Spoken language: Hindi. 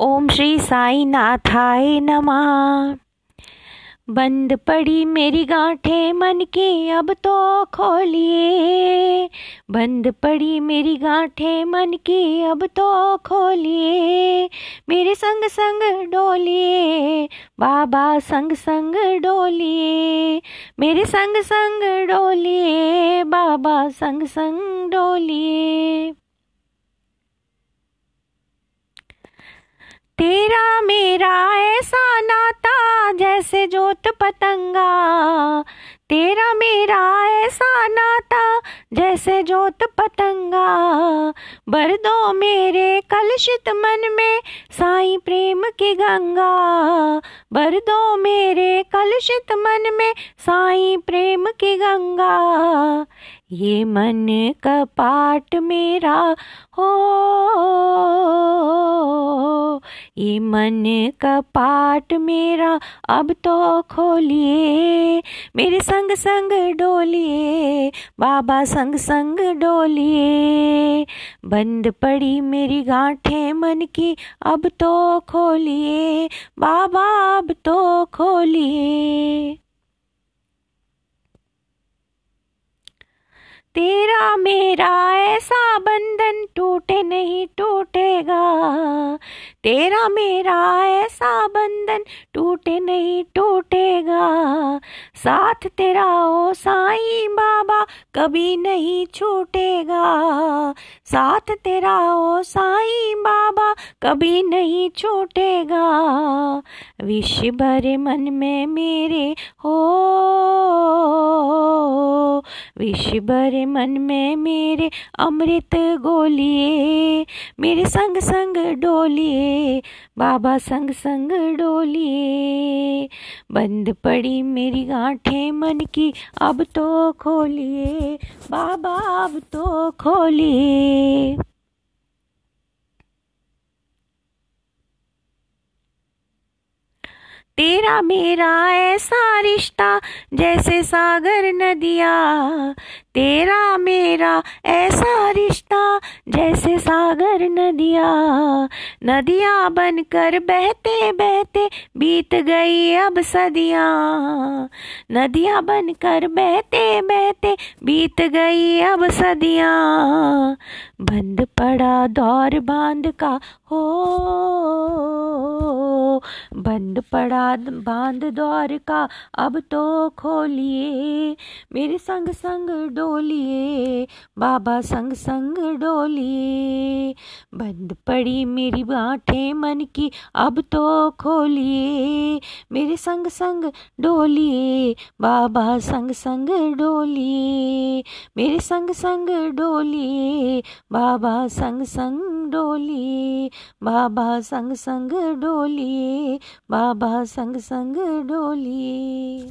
ओम श्री साई नाथाय नमः। बंद पड़ी मेरी गांठें मन की, अब तो खोलिए। बंद पड़ी मेरी गांठें मन की, अब तो खोलिए। मेरे संग संग डोलिए, बाबा संग संग डोलिए। मेरे संग संग डोलिए, बाबा संग संग डोलिए तेरा मेरा ऐसा नाता जैसे जोत पतंगा, तेरा मेरा ऐसा नाता जैसे जोत पतंगा। बर दो मेरे कलशित मन में साई प्रेम की गंगा। भर दो मेरे कलशित मन में साई प्रेम की गंगा। ये मन का कपाट मेरा, हो। ये मन का कपाट मेरा, अब तो खोलिए। मेरे संग संग डोलिए, बाबा संग संग डोलिए। बंद पड़ी मेरी गांठें मन की, अब तो खोलिए। बाबा, अब तो खोलिए। तेरा मेरा ऐसा बंधन टूटे नहीं टूटेगा। तेरा मेरा ऐसा बंधन टूटे नहीं टूटेगा। साथ तेरा ओ साईं बाबा कभी नहीं छूटेगा। साथ तेरा ओ साईं बाबा कभी नहीं छूटेगा। विश्व भरे मन में मेरे हो। विश भर मन में मेरे अमृत गोलिए, मेरे संग संग डोलिए, बाबा संग संग डोलिए। बंद पड़ी मेरी गांठें मन की, अब तो खोलिए, बाबा अब तो खोलिए। तेरा मेरा ऐसा रिश्ता जैसे सागर नदिया। तेरा मेरा ऐसा रिश्ता जैसे सागर नदिया। नदिया बनकर बहते बहते बीत गई अब सदिया। नदिया बनकर बहते बहते बीत गई अब सदिया। बंद पड़ा दौर बाँध का हो। बंद पड़ा, बाँध द्वार का अब तो खोलिए। मेरे संग संग डोलिए, बाबा संग संग डोलिए। बंद पड़ी मेरी बाँठे मन की, अब तो खोलिए। मेरे संग संग डोली, बाबा संग संग डोली। मेरे संग संग डोलिए बाबा संग संग डोली। बाबा संग संग डोलिए बाबा संग संग डोलिए